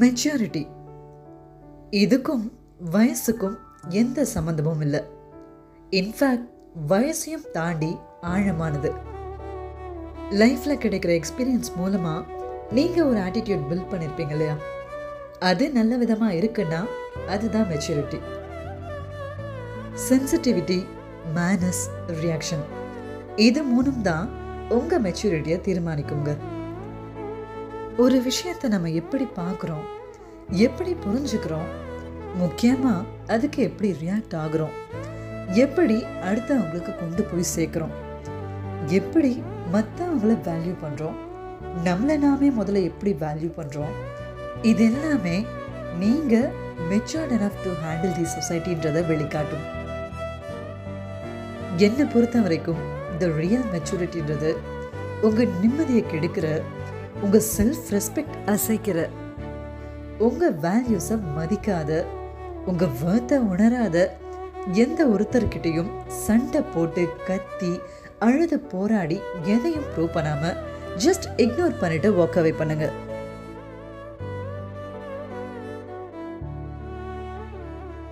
Maturity இதுக்கும் வயசுக்கும் எந்த சம்மந்தமும் இல்லை. இன்ஃபேக்ட் வயசையும் தாண்டி ஆழமானது. லைஃப்பில் கிடைக்கிற எக்ஸ்பீரியன்ஸ் மூலமாக நீங்கள் ஒரு ஆட்டிடியூட் பில்ட் பண்ணியிருப்பீங்க இல்லையா? அது நல்ல விதமாக இருக்குன்னா அதுதான் மெச்சூரிட்டி சென்சிட்டிவிட்டி மேனஸ் ரியாக்ஷன் இது மூணும் தான் உங்கள் மெச்சூரிட்டியை தீர்மானிக்குங்க. ஒரு விஷயத்தை நம்ம எப்படி பார்க்குறோம் எப்படி புரிஞ்சுக்கிறோம் முக்கியமாக அதுக்கு எப்படி ரியாக்ட் ஆகுறோம் எப்படி அடுத்தவங்களுக்கு கொண்டு போய் சேர்க்குறோம் எப்படி மற்றவங்களை வேல்யூ பண்ணுறோம் நம்மளை நாமே முதல்ல எப்படி வேல்யூ பண்ணுறோம் இது எல்லாமே நீங்கள் matured enough to handle the சொசைட்டின்றதை வெளிக்காட்டும். என்னை பொறுத்த வரைக்கும் த ரியல் மெச்சூரிட்டின்றது உங்கள் நிம்மதியை கெடுக்கிற உங்கள் செல்ஃப் ரெஸ்பெக்ட் அசைக்கிற. உங்கள் வேல்யூஸை மதிக்காத. உங்கள் வேர்த்தை உணராத. எந்த ஒருத்தர்கிட்டையும் சண்டை போட்டு கத்தி அழுது போராடி எதையும் ப்ரூவ் பண்ணாமல் ஜஸ்ட் இக்னோர் பண்ணிட்டு வாக் அவே பண்ணுங்க.